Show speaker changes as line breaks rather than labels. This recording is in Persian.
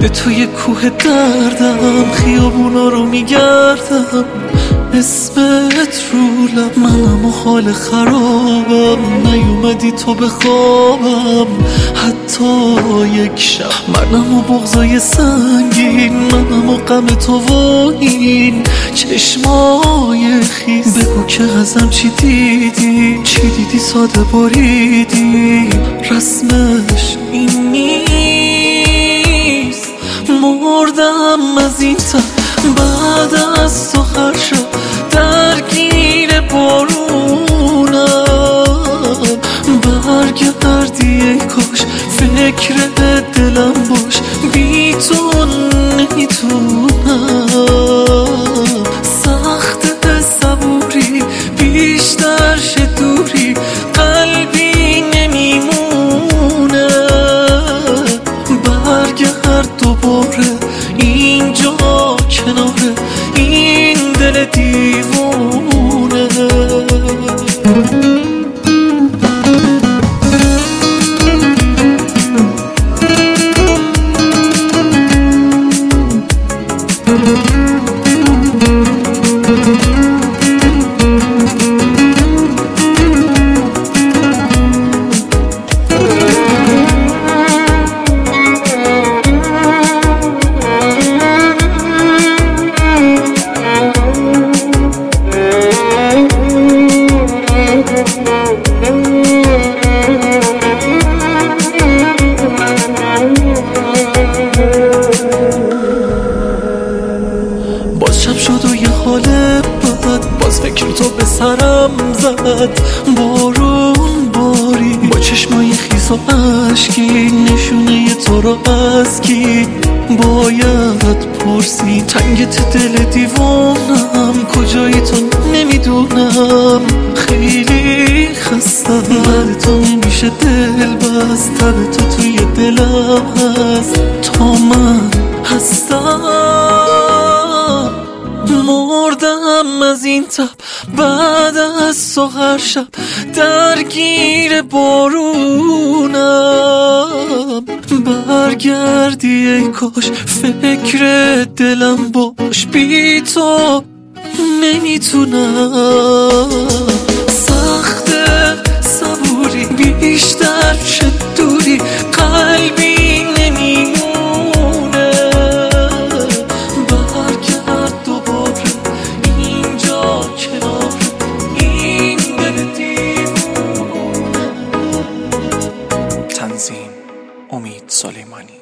به توی کوه دردم خیابونا رو میگردم. اسمت رو لب منم و حال خرابم. نیومدی تو به حتی یک شب منم و بغضای سنگین منم و غم تو و این چشمای خیز بگو که ازم چی دیدی؟ چی دیدی؟ ساده بریدی. رسمش این نیست. مردم از این تا بعد از تو هر شب درگیر بارونم برگردی ای کاش فکر دلم باش indeleti تو به سرم زد بارون باری. با چشمای خیس و عشقی نشونه تو رو از کی؟ باید پرسی. تنگت دل دیوانم کجایی تو نمی‌دونم. خیلی خستم بعد تو نمیشه دل بست تو توی دلم هست. تا من این تب بعد از تو هر شب درگیر بارونم. برگردی ای کاش فکر دلم باش. بی تو نمی‌تونم.
تنظیم امید سلیمانی.